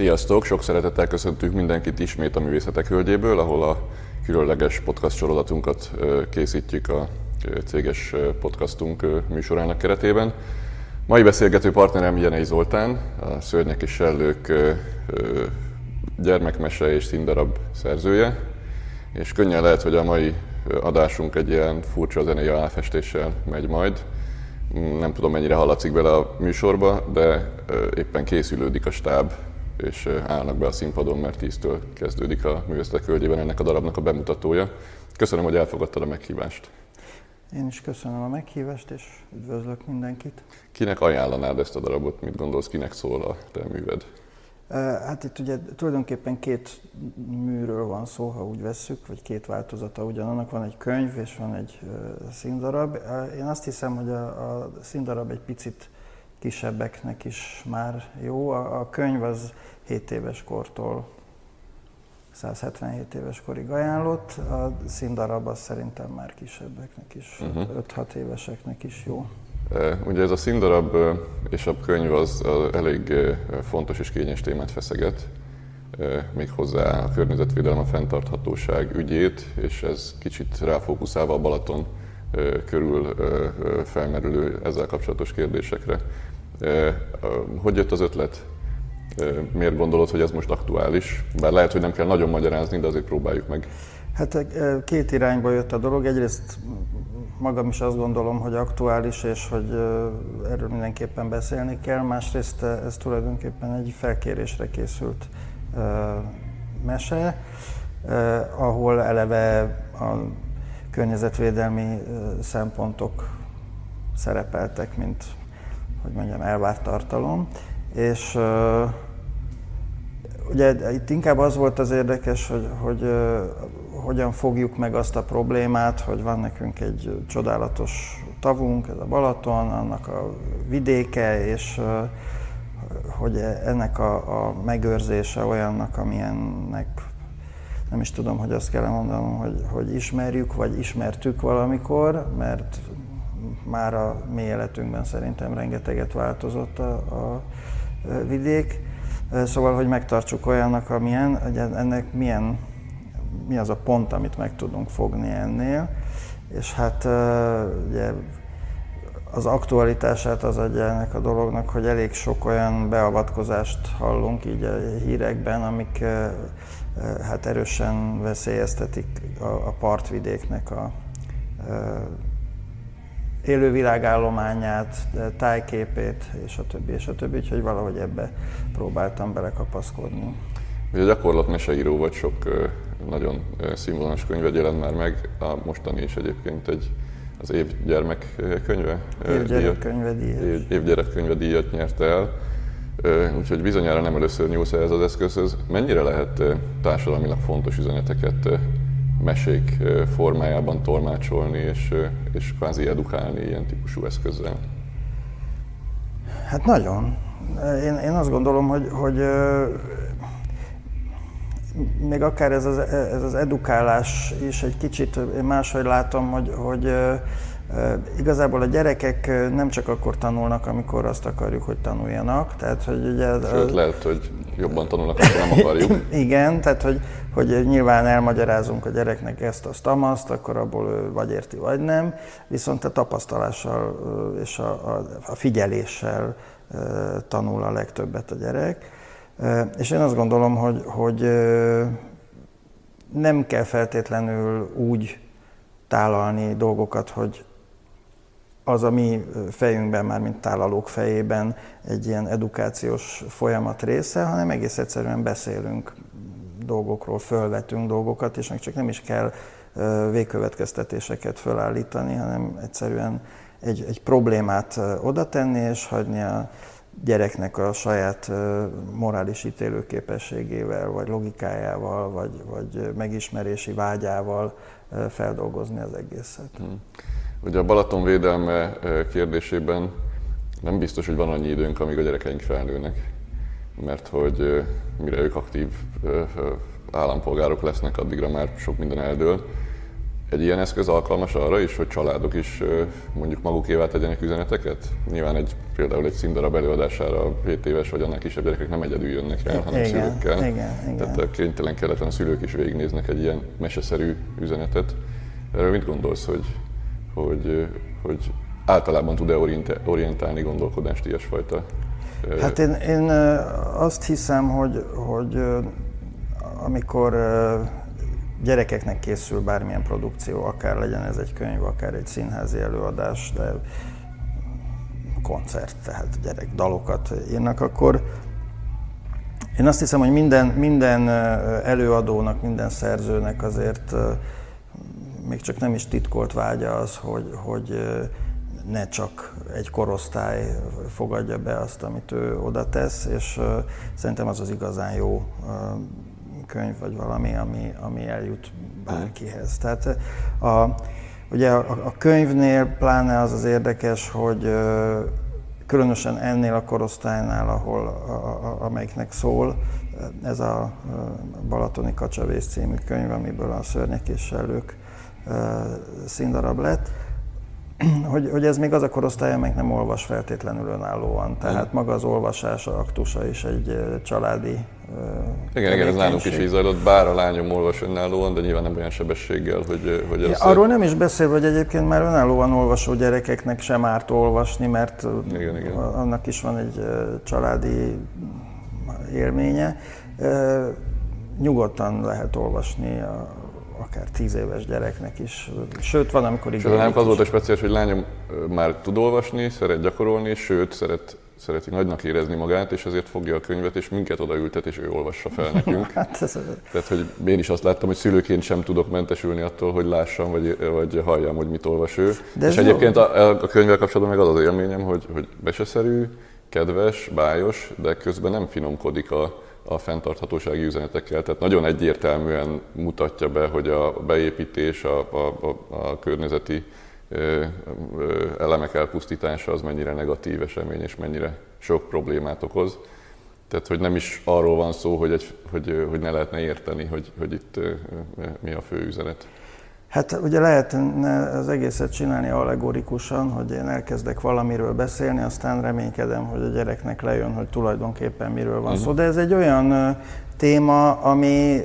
Sziasztok! Sok szeretettel köszöntünk mindenkit ismét a Művészetek Hölgyéből, ahol a különleges podcast sorozatunkat készítjük a céges podcastunk műsorának keretében. Mai beszélgető partnerem Jenei Zoltán, a Szörnyek és Sellők gyermekmese és színdarab szerzője, és könnyen lehet, hogy a mai adásunk egy ilyen furcsa zenei aláfestéssel megy majd. Nem tudom, mennyire hallatszik bele a műsorba, de éppen készülődik a stáb, és állnak be a színpadon, mert 10-től kezdődik a Művészetek Hölgyében ennek a darabnak a bemutatója. Köszönöm, hogy elfogadtad a meghívást. Én is köszönöm a meghívást, és üdvözlök mindenkit. Kinek ajánlanád ezt a darabot? Mit gondolsz, kinek szól a te műved? Hát itt ugye tulajdonképpen két műről van szó, ha úgy vesszük, vagy két változata ugyanannak. Van egy könyv és van egy színdarab. Én azt hiszem, hogy a, a színdarab egy picit kisebbeknek is már jó. A, a könyv az 7 éves kortól 177 éves korig ajánlott, a színdarab az szerintem már kisebbeknek is, uh-huh. Mhm. 5-6 éveseknek is jó. Ugye ez a színdarab és a könyv az elég fontos és kényes témát feszeget, méghozzá a környezetvédelem, a fenntarthatóság ügyét, és ez kicsit ráfókuszálva a Balaton körül felmerülő ezzel kapcsolatos kérdésekre. Hogy jött az ötlet? Miért gondolod, hogy ez most aktuális? Bár lehet, hogy nem kell nagyon magyarázni, de azért próbáljuk meg. Hát két irányba jött a dolog. Egyrészt magam is azt gondolom, hogy aktuális, és hogy erről mindenképpen beszélni kell. Másrészt ez tulajdonképpen egy felkérésre készült mese, ahol eleve a környezetvédelmi szempontok szerepeltek, mint hogy mondjam, elvárt tartalom. És ugye itt inkább az volt az érdekes, hogy, hogy hogyan fogjuk meg azt a problémát, hogy van nekünk egy csodálatos tavunk, ez a Balaton, annak a vidéke, és hogy ennek a, a megőrzése olyannak, amilyennek nem is tudom, hogy azt kell mondanom, hogy, hogy ismerjük, vagy ismertük valamikor, mert már a mi életünkben szerintem rengeteget változott a, a vidék. Szóval, hogy megtartsuk olyannak, amilyen, hogy ennek milyen, mi az a pont, amit meg tudunk fogni ennél. És hát ugye az aktualitását az adja ennek a dolognak, hogy elég sok olyan beavatkozást hallunk így a hírekben, amik hát erősen veszélyeztetik a, a partvidéknek a élővilágállományát, tájképét, és a többi, és a többi, úgyhogy valahogy ebbe próbáltam belekapaszkodni. Ugye gyakorlatmeseíró vagy, sok nagyon színvonalas könyved jelent már meg, a mostani is egyébként egy az év gyermekkönyve. Évgyerekkönyve díjat. Évgyerekkönyve díjat nyerte el. Úgyhogy bizonyára nem először nyúlsz ez az eszközhöz. Mennyire lehet társadalmilag fontos üzeneteket mesék formájában tolmácsolni és, és kvázi edukálni ilyen típusú eszközzel? Hát nagyon. Én, én azt gondolom, hogy, hogy még akár ez az, ez az edukálás is egy kicsit máshogy látom, hogy, hogy Igazából a gyerekek nem csak akkor tanulnak, amikor azt akarjuk, hogy tanuljanak. Tehát, hogy ugye, Sőt, lehet, hogy jobban tanulnak, akkor nem akarjuk. Igen, tehát hogy, hogy nyilván elmagyarázunk a gyereknek ezt, azt, amazt, akkor abból ő vagy érti, vagy nem. Viszont a tapasztalással és a, a, a figyeléssel tanul a legtöbbet a gyerek. És én azt gondolom, hogy, hogy nem kell feltétlenül úgy tálalni dolgokat, hogy az a mi fejünkben, már mint tálalók fejében egy ilyen edukációs folyamat része, hanem egész egyszerűen beszélünk dolgokról, fölvetünk dolgokat, és csak nem is kell végkövetkeztetéseket felállítani, hanem egyszerűen egy, egy problémát oda tenni, és hagyni a gyereknek a saját morális ítélőképességével, vagy logikájával, vagy, vagy megismerési vágyával feldolgozni az egészet. Hmm. Ugye a Balaton védelme kérdésében nem biztos, hogy van annyi időnk, amíg a gyerekeink felnőnek, mert hogy mire ők aktív állampolgárok lesznek, addigra már sok minden eldől. egy ilyen eszköz alkalmas arra is, hogy családok is mondjuk magukévá tegyenek üzeneteket? Nyilván egy, például egy színdarab előadására 7 éves vagy annál kisebb gyerekek nem egyedül jönnek el, hanem igen, szülőkkel. Igen, igen. Tehát kénytelen kelletlen a szülők is végignéznek egy ilyen meseszerű üzenetet. Erről mit gondolsz, hogy, hogy, hogy általában tud-e orientálni gondolkodást ilyesfajta? Hát én, én azt hiszem, hogy, hogy amikor gyerekeknek készül bármilyen produkció, akár legyen ez egy könyv, akár egy színházi előadás, de koncert, tehát gyerek dalokat írnak, akkor én azt hiszem, hogy minden, minden előadónak, minden szerzőnek azért még csak nem is titkolt vágya az, hogy, hogy ne csak egy korosztály fogadja be azt, amit ő oda tesz, és szerintem az az igazán jó könyv, vagy valami, ami, ami eljut bárkihez. Tehát a, ugye a, a könyvnél pláne az az érdekes, hogy különösen ennél a korosztálynál, ahol, a, a, amelyiknek szól, ez a Balatoni Kacsavész című könyv, amiből a Szörnyek és Sellők színdarab lett, hogy, hogy ez még az a korosztály, amelyik nem olvas feltétlenül önállóan. Tehát maga az olvasás aktusa is egy családi igen, igen, ez nálunk is így zajlott, bár a lányom olvas önállóan, de nyilván nem olyan sebességgel, hogy, hogy ez... Arról nem is beszél, hogy egyébként már önállóan olvasó gyerekeknek sem árt olvasni, mert igen, igen. annak is van egy családi élménye. Nyugodtan lehet olvasni akár tíz éves gyereknek is. Sőt, van, amikor igénylik Nem az volt a speciális, hogy lányom már tud olvasni, szeret gyakorolni, sőt, szeret, szereti nagynak érezni magát, és ezért fogja a könyvet, és minket odaültet, és ő olvassa fel nekünk. hát ez... Tehát, hogy én is azt láttam, hogy szülőként sem tudok mentesülni attól, hogy lássam, vagy, vagy halljam, hogy mit olvas ő. De és egyébként a, a könyvvel kapcsolatban meg az az élményem, hogy, hogy beseszerű, kedves, bájos, de közben nem finomkodik a, a fenntarthatósági üzenetekkel. Tehát nagyon egyértelműen mutatja be, hogy a beépítés, a, a, a, környezeti elemek elpusztítása az mennyire negatív esemény, és mennyire sok problémát okoz. Tehát, hogy nem is arról van szó, hogy, egy, hogy, hogy ne lehetne érteni, hogy, hogy itt mi a fő üzenet. Hát ugye lehetne az egészet csinálni allegorikusan, hogy én elkezdek valamiről beszélni, aztán reménykedem, hogy a gyereknek lejön, hogy tulajdonképpen miről van uh-huh. szó. De ez egy olyan téma, ami,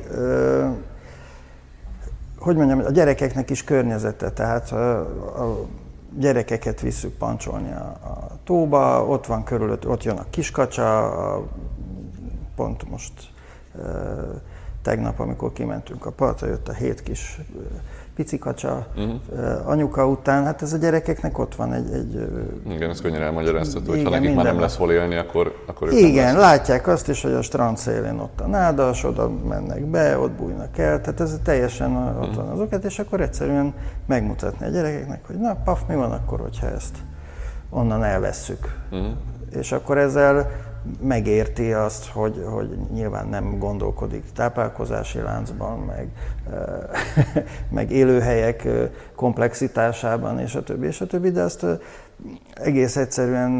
hogy mondjam, a gyerekeknek is környezete, tehát a gyerekeket visszük pancsolni a, a tóba, ott van körülött, ott jön a kiskacsa, a, pont most tegnap, amikor kimentünk a partra, jött a hét kis picikacsa uh-huh. anyuka után, hát ez a gyerekeknek ott van egy... egy igen, ez könnyen elmagyarázható, hogy ha nekik már nem lesz hol élni, akkor, akkor Igen, látják azt is, hogy a strand szélén ott a nádas, oda mennek be, ott bújnak el, tehát ez teljesen ott uh-huh. van azokat, és akkor egyszerűen megmutatni a gyerekeknek, hogy na, paf, mi van akkor, hogyha ezt onnan elvesszük. Uh-huh. És akkor ezzel megérti azt, hogy, hogy nyilván nem gondolkodik táplálkozási láncban, meg, meg élőhelyek komplexitásában, és a többi, és a többi, de azt egész egyszerűen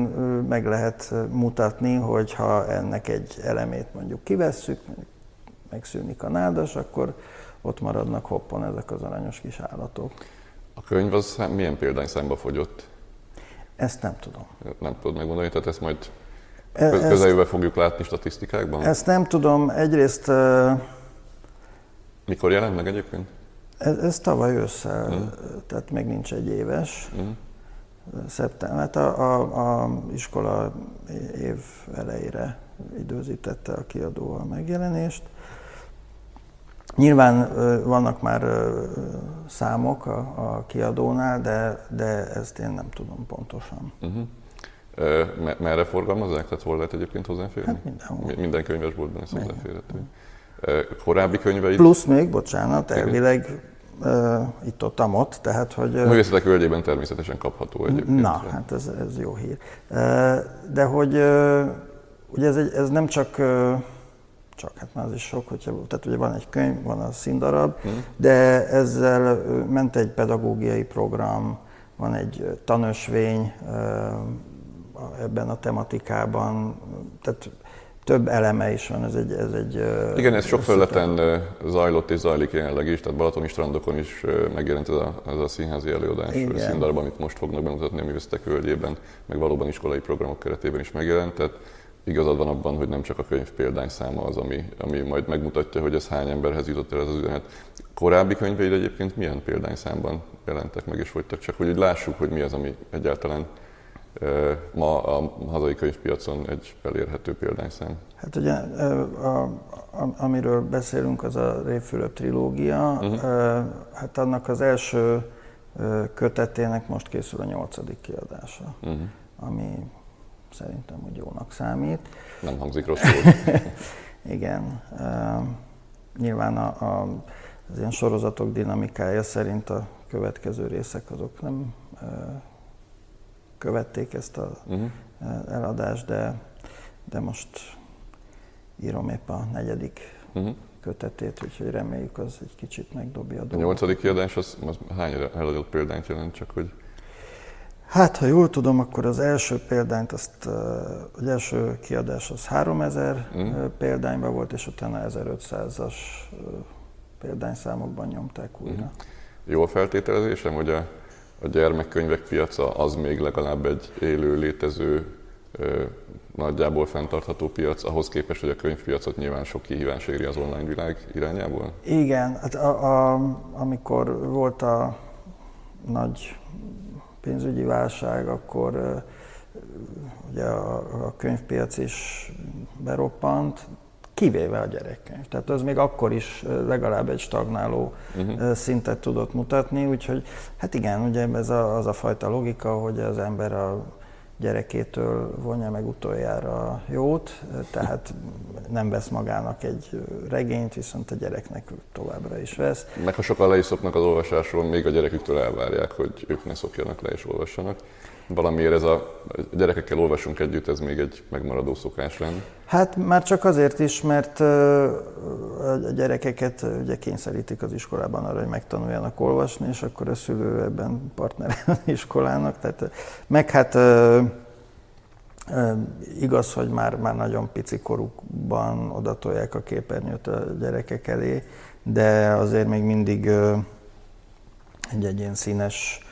meg lehet mutatni, hogy ha ennek egy elemét mondjuk kivesszük, megszűnik a nádas, akkor ott maradnak hoppon ezek az aranyos kis állatok. A könyv az milyen példány számba fogyott? Ezt nem tudom. Nem tudod megmondani, tehát ezt majd E, közeljövőben fogjuk látni statisztikákban? Ezt nem tudom. Egyrészt... Mikor jelent meg egyébként? Ez, ez tavaly ősszel, mm. tehát még nincs egy éves. Mm. Szeptember, hát a, a, a iskola év elejére időzítette a kiadó a megjelenést. Nyilván vannak már számok a, a kiadónál, de, de ezt én nem tudom pontosan. Uh-huh. Merre forgalmazzák? Tehát hol lehet egyébként hozzáférni? Hát mindenhol. Minden könyvesboltban ez hozzáférhető. Korábbi könyvei? Plusz még, bocsánat, elvileg uh, itt ott, ott, tehát hogy... A művészetek völgyében természetesen kapható egyébként. Na, hát ez, ez jó hír. Uh, de hogy uh, ugye ez, egy, ez nem csak csak hát már az is sok, hogyha, tehát ugye van egy könyv, van a színdarab, hmm. de ezzel ment egy pedagógiai program, van egy tanösvény, ebben a tematikában. Tehát több eleme is van, ez egy... Ez egy Igen, ez sok felületen zajlott és zajlik jelenleg is, tehát Balatoni strandokon is megjelent ez a, ez a színházi előadás, színdarab, amit most fognak bemutatni a Művészetek Völgyében, meg valóban iskolai programok keretében is megjelent, tehát igazad van abban, hogy nem csak a könyv száma az, ami, ami majd megmutatja, hogy ez hány emberhez jutott el ez az üzenet. Korábbi könyveid egyébként milyen példányszámban jelentek meg és folytak, csak hogy lássuk, hogy mi az, ami egyáltalán ma a hazai könyvpiacon egy elérhető példányszám. Hát ugye, a, a, amiről beszélünk, az a Révfülöp trilógia. Uh-huh. Hát annak az első kötetének most készül a nyolcadik kiadása, uh-huh. ami szerintem hogy jónak számít. Nem hangzik rosszul. Igen. Nyilván a, a, az ilyen sorozatok dinamikája szerint a következő részek azok nem követték ezt az uh-huh. eladást, de, de most írom épp a negyedik uh-huh. kötetét, úgyhogy reméljük az egy kicsit megdobja a dolgot. A nyolcadik kiadás az, az hány eladott példányt jelent, csak hogy... Hát, ha jól tudom, akkor az első példányt, azt, az első kiadás az 3000 uh-huh. Mhm. példányban volt, és utána 1500-as példányszámokban nyomták újra. Uh-huh. Jó a feltételezésem, hogy a a gyermekkönyvek piaca az még legalább egy élő, létező, nagyjából fenntartható piac, ahhoz képest, hogy a könyvpiacot nyilván sok kihívás éri az online világ irányából? Igen, hát a, a, amikor volt a nagy pénzügyi válság, akkor ugye a, a könyvpiac is beroppant, kivéve a gyerekkönyv. Tehát az még akkor is legalább egy stagnáló uh-huh. szintet tudott mutatni, úgyhogy hát igen, ugye ez a, az a fajta logika, hogy az ember a gyerekétől vonja meg utoljára jót, tehát nem vesz magának egy regényt, viszont a gyereknek továbbra is vesz. Meg ha sokan le is szoknak az olvasásról, még a gyereküktől elvárják, hogy ők ne szokjanak le és olvassanak valamiért ez a gyerekekkel olvasunk együtt, ez még egy megmaradó szokás lenne? Hát már csak azért is, mert a gyerekeket ugye kényszerítik az iskolában arra, hogy megtanuljanak olvasni, és akkor a szülő ebben partner iskolának. Tehát, meg hát igaz, hogy már, már nagyon pici korukban odatolják a képernyőt a gyerekek elé, de azért még mindig egy, egy ilyen színes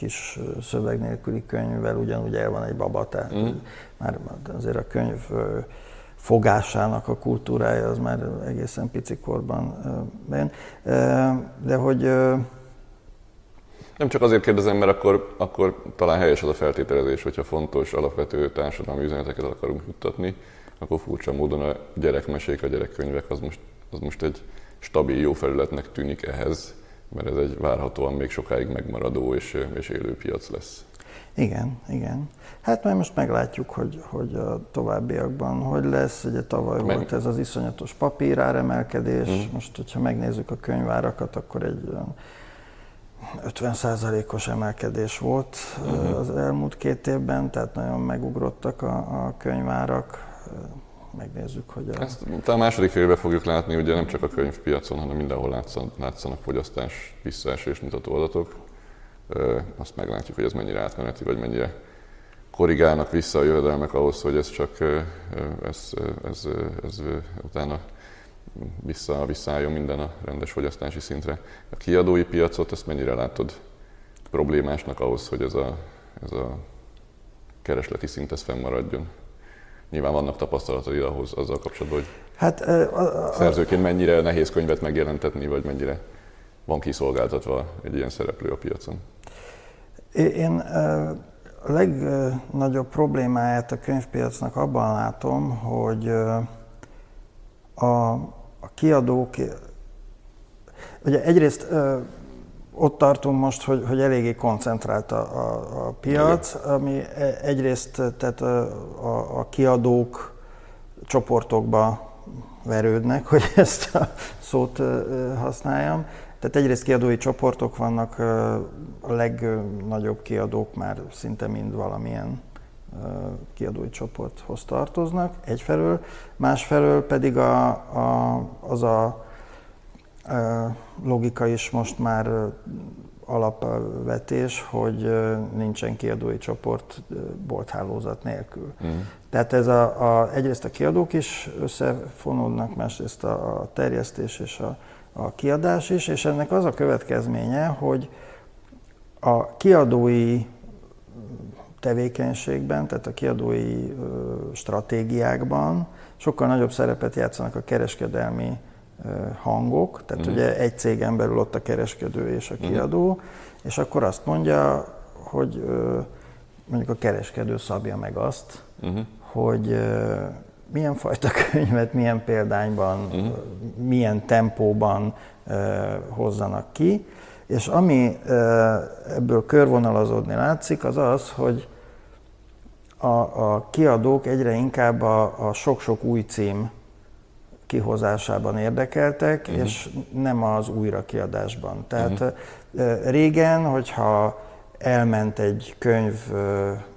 kis szöveg nélküli könyvvel ugyanúgy el van egy baba, tehát mm. már azért a könyv fogásának a kultúrája az már egészen pici korban bejön. De hogy... Nem csak azért kérdezem, mert akkor, akkor talán helyes az a feltételezés, hogyha fontos, alapvető társadalmi üzeneteket akarunk juttatni, akkor furcsa módon a gyerekmesék, a gyerekkönyvek az most, az most egy stabil, jó felületnek tűnik ehhez mert ez egy várhatóan még sokáig megmaradó és, és élő piac lesz. Igen, igen. Hát majd most meglátjuk, hogy, hogy a továbbiakban hogy lesz. Ugye tavaly Meg... volt ez az iszonyatos papíráremelkedés. Mm. Most, hogyha megnézzük a könyvárakat, akkor egy 50%-os emelkedés volt mm-hmm. az elmúlt két évben, tehát nagyon megugrottak a, a könyvárak megnézzük, hogy a... Ezt a második félbe fogjuk látni, ugye nem csak a könyvpiacon, hanem mindenhol látszanak, látszanak fogyasztás visszaesés mutató adatok. Azt meglátjuk, hogy ez mennyire átmeneti, vagy mennyire korrigálnak vissza a jövedelmek ahhoz, hogy ez csak ez, ez, ez utána vissza, visszaálljon minden a rendes fogyasztási szintre. A kiadói piacot, ezt mennyire látod problémásnak ahhoz, hogy ez a, ez a keresleti szint ez fennmaradjon? Nyilván vannak tapasztalatai ahhoz azzal kapcsolatban, hogy hát, a, a, szerzőként mennyire nehéz könyvet megjelentetni, vagy mennyire van kiszolgáltatva egy ilyen szereplő a piacon. Én a legnagyobb problémáját a könyvpiacnak abban látom, hogy a, a kiadók, ugye egyrészt ott tartunk most, hogy, hogy eléggé koncentrált a, a, a piac, Igen. ami e, egyrészt tehát a, a, a kiadók csoportokba verődnek, hogy ezt a szót használjam. Tehát egyrészt kiadói csoportok vannak, a legnagyobb kiadók már szinte mind valamilyen kiadói csoporthoz tartoznak, egyfelől, másfelől pedig a, a, az a logika is most már alapvetés, hogy nincsen kiadói csoport bolthálózat nélkül. Uh-huh. Tehát ez a, a, egyrészt a kiadók is összefonódnak, másrészt a, a terjesztés és a, a kiadás is, és ennek az a következménye, hogy a kiadói tevékenységben, tehát a kiadói stratégiákban sokkal nagyobb szerepet játszanak a kereskedelmi hangok, tehát uh-huh. ugye egy cégen belül ott a kereskedő és a mhm. kiadó, uh-huh. és akkor azt mondja, hogy mondjuk a kereskedő szabja meg azt, uh-huh. hogy milyen fajta könyvet, milyen példányban, uh-huh. milyen tempóban hozzanak ki, és ami ebből körvonalazódni látszik, az az, hogy a, a kiadók egyre inkább a, a sok-sok új cím kihozásában érdekeltek, uh-huh. és nem az újrakiadásban. Tehát uh-huh. régen, hogyha elment egy könyv,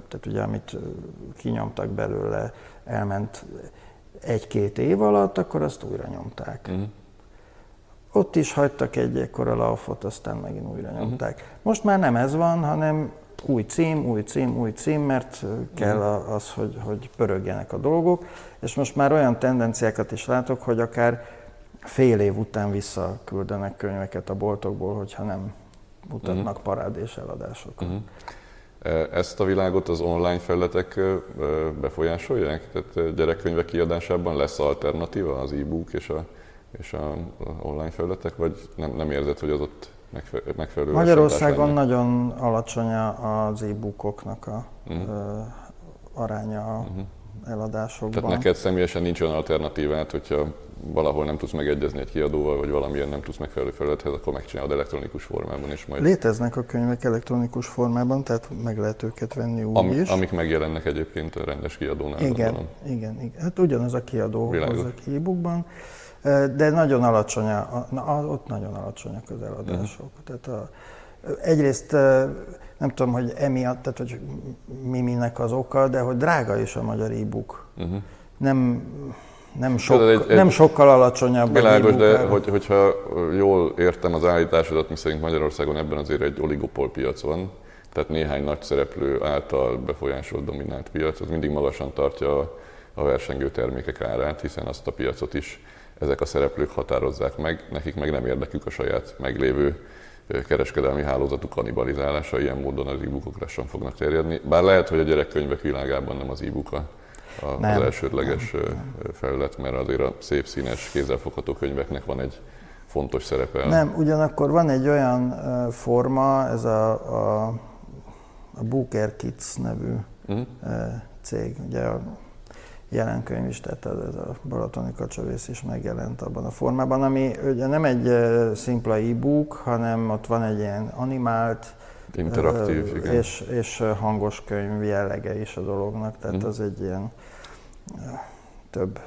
tehát ugye amit kinyomtak belőle, elment egy-két év alatt, akkor azt újra nyomták. Uh-huh. Ott is hagytak egy ekkora laufot, aztán megint újra nyomták. Uh-huh. Most már nem ez van, hanem új cím, új cím, új cím, mert kell az, hogy, hogy pörögjenek a dolgok, és most már olyan tendenciákat is látok, hogy akár fél év után visszaküldenek könyveket a boltokból, hogyha nem mutatnak uh-huh. parádés eladásokat. Uh-huh. Ezt a világot az online felületek befolyásolják? Tehát gyerekkönyvek kiadásában lesz alternatíva az e-book és a, és a online felületek, vagy nem, nem érzed, hogy az ott megfelelő Magyarországon nagyon alacsony az e-bookoknak a uh-huh. aránya uh-huh. eladásokban. Tehát neked személyesen nincs olyan alternatívát, hogyha valahol nem tudsz megegyezni egy kiadóval, vagy valamilyen nem tudsz megfelelő felülethez, akkor megcsinálod elektronikus formában is majd. Léteznek a könyvek elektronikus formában, tehát meg lehet őket venni úgy Am, is. Amik megjelennek egyébként a rendes kiadónál. Igen, igen, igen. Hát ugyanaz a kiadó az e-bookban de nagyon alacsony, a, ott nagyon alacsonyak az eladások. Uh-huh. Tehát a, egyrészt nem tudom, hogy emiatt, tehát hogy mi minek az oka, de hogy drága is a magyar e-book. Uh-huh. Nem, nem, sok, egy, egy nem sokkal alacsonyabb. Világos, de hogy, hogyha jól értem az állításodat, miszerint Magyarországon ebben azért egy oligopol piac van, tehát néhány nagy szereplő által befolyásolt, dominált piac, az mindig magasan tartja a versengő termékek árát, hiszen azt a piacot is ezek a szereplők határozzák meg, nekik meg nem érdekük a saját meglévő kereskedelmi hálózatuk kanibalizálása, ilyen módon az e-bookokra sem fognak terjedni. Bár lehet, hogy a gyerekkönyvek világában nem az e-book a, a, nem, az elsődleges nem, nem. felület, mert azért a szép színes, kézzelfogható könyveknek van egy fontos szerepe. Nem, ugyanakkor van egy olyan forma, ez a, a, a Booker Kids nevű uh-huh. cég. Ugye a jelenkönyv is, tehát ez a Balatoni Kacsavész is megjelent abban a formában, ami ugye nem egy szimpla e-book, hanem ott van egy ilyen animált, interaktív, igen. És, és hangos könyv jellege is a dolognak, tehát mm. az egy ilyen több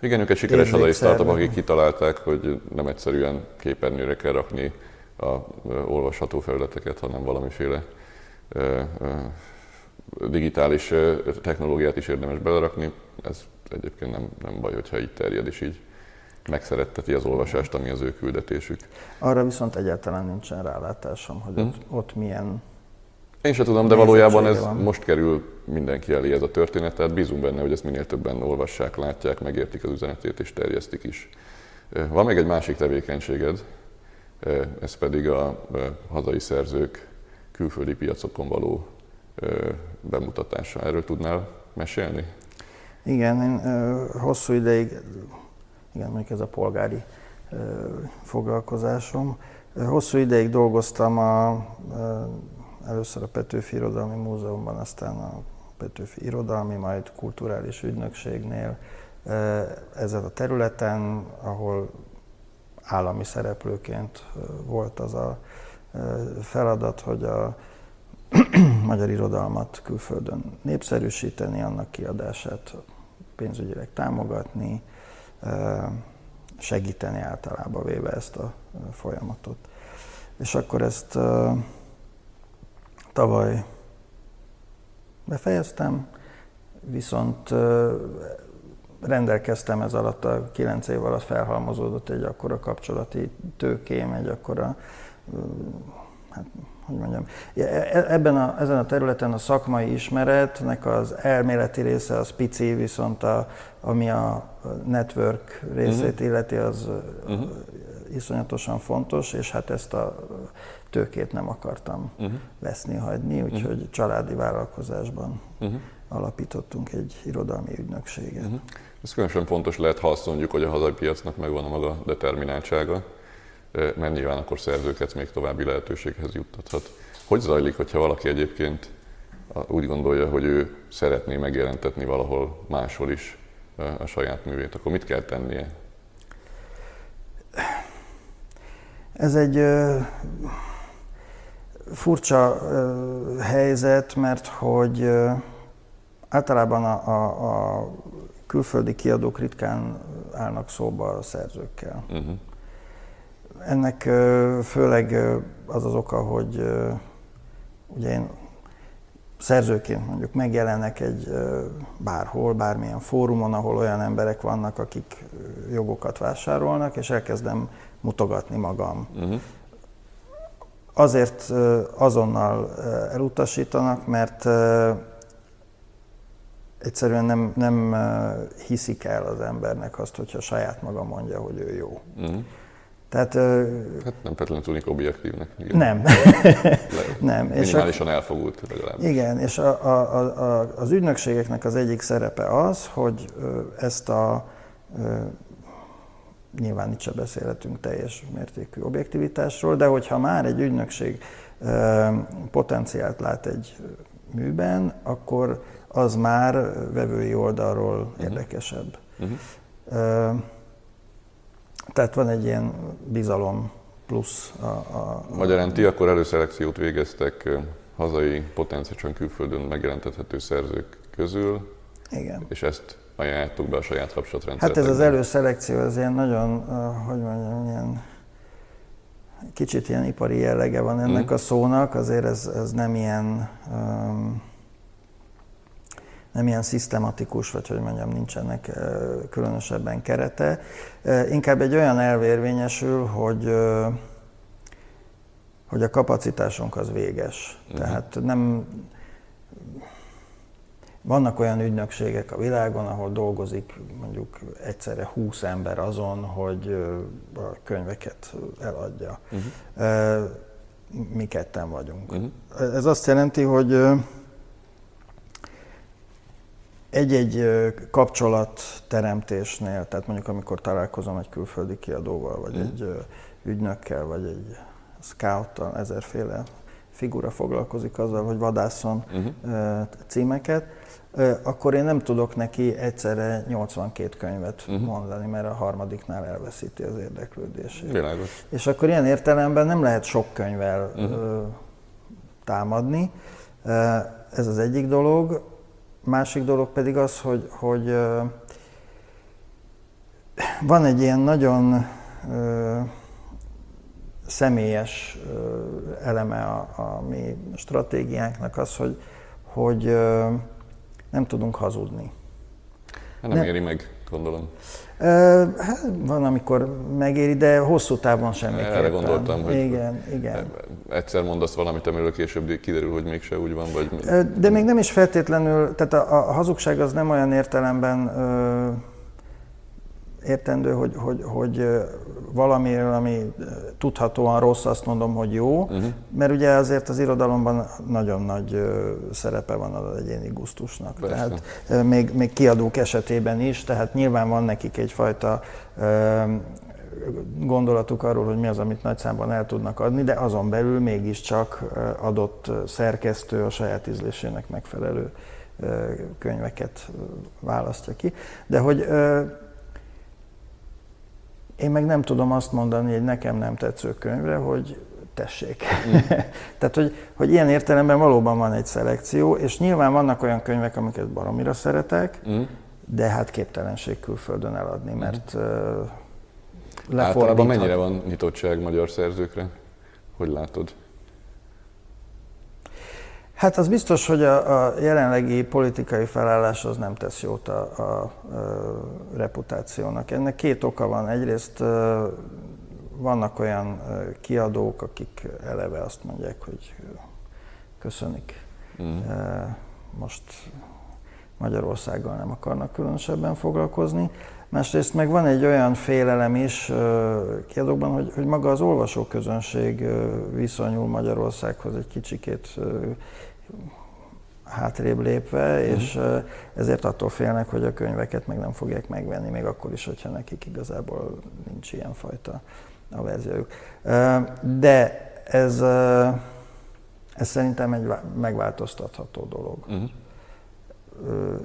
igen, ők egy sikeres hazai startup, akik kitalálták, hogy nem egyszerűen képernyőre kell rakni a olvasható felületeket, hanem valamiféle digitális technológiát is érdemes belerakni. Ez egyébként nem, nem baj, hogyha így terjed és így megszeretteti az olvasást, ami az ő küldetésük. Arra viszont egyáltalán nincsen rálátásom, hogy hmm. ott, ott milyen én sem tudom, de valójában ez van. most kerül mindenki elé ez a történet, tehát bízunk benne, hogy ezt minél többen olvassák, látják, megértik az üzenetét és terjesztik is. Van még egy másik tevékenységed, ez pedig a hazai szerzők külföldi piacokon való bemutatása. Erről tudnál mesélni? Igen, én hosszú ideig, igen, mondjuk ez a polgári foglalkozásom. Hosszú ideig dolgoztam a, először a Petőfi Irodalmi Múzeumban, aztán a Petőfi Irodalmi, majd Kulturális Ügynökségnél ezen a területen, ahol állami szereplőként volt az a feladat, hogy a magyar irodalmat külföldön népszerűsíteni, annak kiadását pénzügyileg támogatni, segíteni általában véve ezt a folyamatot. És akkor ezt tavaly befejeztem, viszont rendelkeztem ez alatt a kilenc év alatt felhalmozódott egy akkora kapcsolati tőkém, egy akkora hát hogy mondjam, e, e, ebben a, ezen a területen a szakmai ismeretnek az elméleti része az pici, viszont a, ami a network részét uh-huh. illeti, az uh-huh. iszonyatosan fontos, és hát ezt a tőkét nem akartam uh-huh. veszni, hagyni, úgyhogy uh-huh. családi vállalkozásban uh-huh. alapítottunk egy irodalmi ügynökséget. Uh-huh. Ez különösen fontos lehet, ha azt mondjuk, hogy a hazai piacnak megvan a maga determináltsága, mert nyilván akkor szerzőket még további lehetőséghez juttathat. Hogy zajlik, hogyha valaki egyébként úgy gondolja, hogy ő szeretné megjelentetni valahol máshol is a saját művét, akkor mit kell tennie? Ez egy furcsa helyzet, mert hogy általában a, a, a külföldi kiadók ritkán állnak szóba a szerzőkkel. Uh-huh. Ennek főleg az az oka, hogy ugye én szerzőként mondjuk megjelennek egy bárhol, bármilyen fórumon, ahol olyan emberek vannak, akik jogokat vásárolnak, és elkezdem mutogatni magam. Uh-huh. Azért azonnal elutasítanak, mert egyszerűen nem, nem hiszik el az embernek azt, hogyha saját maga mondja, hogy ő jó. Uh-huh. Tehát, hát nem feltétlenül tűnik objektívnek. Igen. Nem. nem. Minimálisan és a, elfogult legalább. Igen, és a, a, a, az ügynökségeknek az egyik szerepe az, hogy ezt a nyilván itt sem beszélhetünk teljes mértékű objektivitásról, de hogyha már egy ügynökség potenciált lát egy műben, akkor az már vevői oldalról uh-huh. érdekesebb. Uh-huh. Tehát van egy ilyen bizalom plusz. A, a, Magyarán ti akkor előszelekciót végeztek hazai, potenciálisan külföldön megjelentethető szerzők közül. Igen. És ezt ajánljátok be a saját kapcsolatrendszerre. Hát ez az előszelekció, az ilyen nagyon, hogy mondjam, ilyen kicsit ilyen ipari jellege van ennek mm. a szónak, azért ez, ez nem ilyen um, nem ilyen szisztematikus, vagy hogy mondjam, nincsenek különösebben kerete. Inkább egy olyan elvérvényesül, hogy hogy a kapacitásunk az véges. Uh-huh. Tehát nem... Vannak olyan ügynökségek a világon, ahol dolgozik mondjuk egyszerre 20 ember azon, hogy a könyveket eladja. Uh-huh. Mi ketten vagyunk. Uh-huh. Ez azt jelenti, hogy egy-egy kapcsolatteremtésnél, tehát mondjuk amikor találkozom egy külföldi kiadóval, vagy mm. egy ügynökkel, vagy egy scouttal, ezerféle figura foglalkozik azzal, hogy vadászon uh-huh. címeket, akkor én nem tudok neki egyszerre 82 könyvet uh-huh. mondani, mert a harmadiknál elveszíti az érdeklődését. Világos. És akkor ilyen értelemben nem lehet sok könyvvel uh-huh. támadni. Ez az egyik dolog. Másik dolog pedig az, hogy, hogy van egy ilyen nagyon személyes eleme a, a mi stratégiánknak az, hogy, hogy nem tudunk hazudni. Nem, nem éri meg, gondolom. Hát van, amikor megéri, de hosszú távon semmiképpen. Erre gondoltam, hogy igen, igen. egyszer mondasz valamit, amiről később kiderül, hogy mégse úgy van, vagy... De még nem is feltétlenül, tehát a, a hazugság az nem olyan értelemben értendő, hogy, hogy, hogy valamiről, ami tudhatóan rossz, azt mondom, hogy jó, uh-huh. mert ugye azért az irodalomban nagyon nagy szerepe van az egyéni gusztusnak. Persze. Tehát még, még kiadók esetében is, tehát nyilván van nekik egyfajta gondolatuk arról, hogy mi az, amit nagy számban el tudnak adni, de azon belül mégiscsak adott szerkesztő a saját ízlésének megfelelő könyveket választja ki. De hogy én meg nem tudom azt mondani egy nekem nem tetsző könyvre, hogy tessék. Mm. Tehát, hogy, hogy ilyen értelemben valóban van egy szelekció, és nyilván vannak olyan könyvek, amiket baromira szeretek, mm. de hát képtelenség külföldön eladni, mm. mert mm. uh, Általában mennyire van nyitottság magyar szerzőkre? Hogy látod? Hát az biztos, hogy a, a jelenlegi politikai felállás az nem tesz jót a, a, a reputációnak. Ennek két oka van. Egyrészt vannak olyan kiadók, akik eleve azt mondják, hogy köszönik. Mm. Most Magyarországgal nem akarnak különösebben foglalkozni. Másrészt meg van egy olyan félelem is kiadókban, hogy, hogy maga az olvasóközönség viszonyul Magyarországhoz egy kicsikét hátrébb lépve, uh-huh. és ezért attól félnek, hogy a könyveket meg nem fogják megvenni, még akkor is, hogyha nekik igazából nincs ilyen fajta a verziójuk. De ez, ez szerintem egy megváltoztatható dolog. Uh-huh.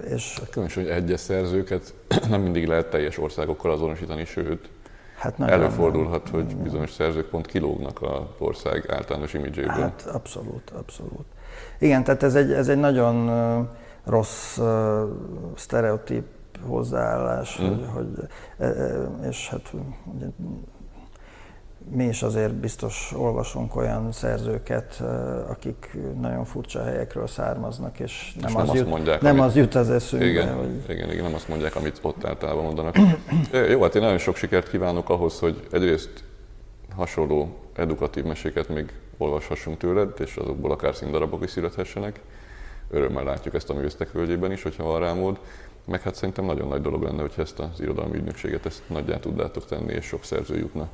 És Különös, hogy egyes szerzőket nem mindig lehet teljes országokkal azonosítani, sőt, hát előfordulhat, nem, hogy bizonyos szerzők pont kilógnak a ország általános imidzséből. Hát abszolút, abszolút. Igen, tehát ez egy, ez egy nagyon rossz sztereotíp hozzáállás, mm. hogy, hogy, és hát mi is azért biztos olvasunk olyan szerzőket, akik nagyon furcsa helyekről származnak, és nem, és az, nem, jut, mondják, nem amit, az jut az eszünkbe. Igen, hogy... igen, igen, nem azt mondják, amit ott általában mondanak. Jó, hát én nagyon sok sikert kívánok ahhoz, hogy egyrészt hasonló edukatív meséket még olvashassunk tőled, és azokból akár színdarabok is születhessenek. Örömmel látjuk ezt a művésztek völgyében is, hogyha van rá mód. Meg hát szerintem nagyon nagy dolog lenne, hogyha ezt az irodalmi ügynökséget ezt nagyján tudnátok tenni, és sok szerző jutna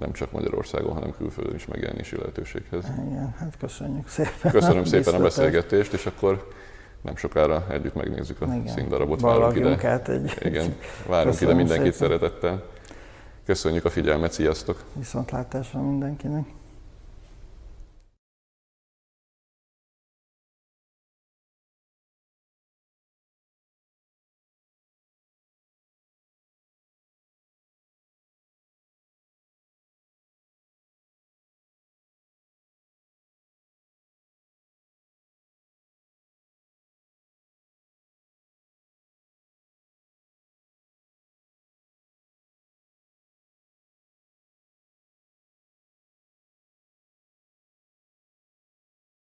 nem csak Magyarországon, hanem külföldön is megjelenési lehetőséghez. Igen, hát köszönjük szépen. Köszönöm szépen a beszélgetést, és akkor nem sokára együtt megnézzük a Igen. színdarabot. Várunk ide. át egy... Igen, várunk Köszönöm ide mindenkit szépen. szeretettel. Köszönjük a figyelmet, sziasztok! Viszontlátásra mindenkinek!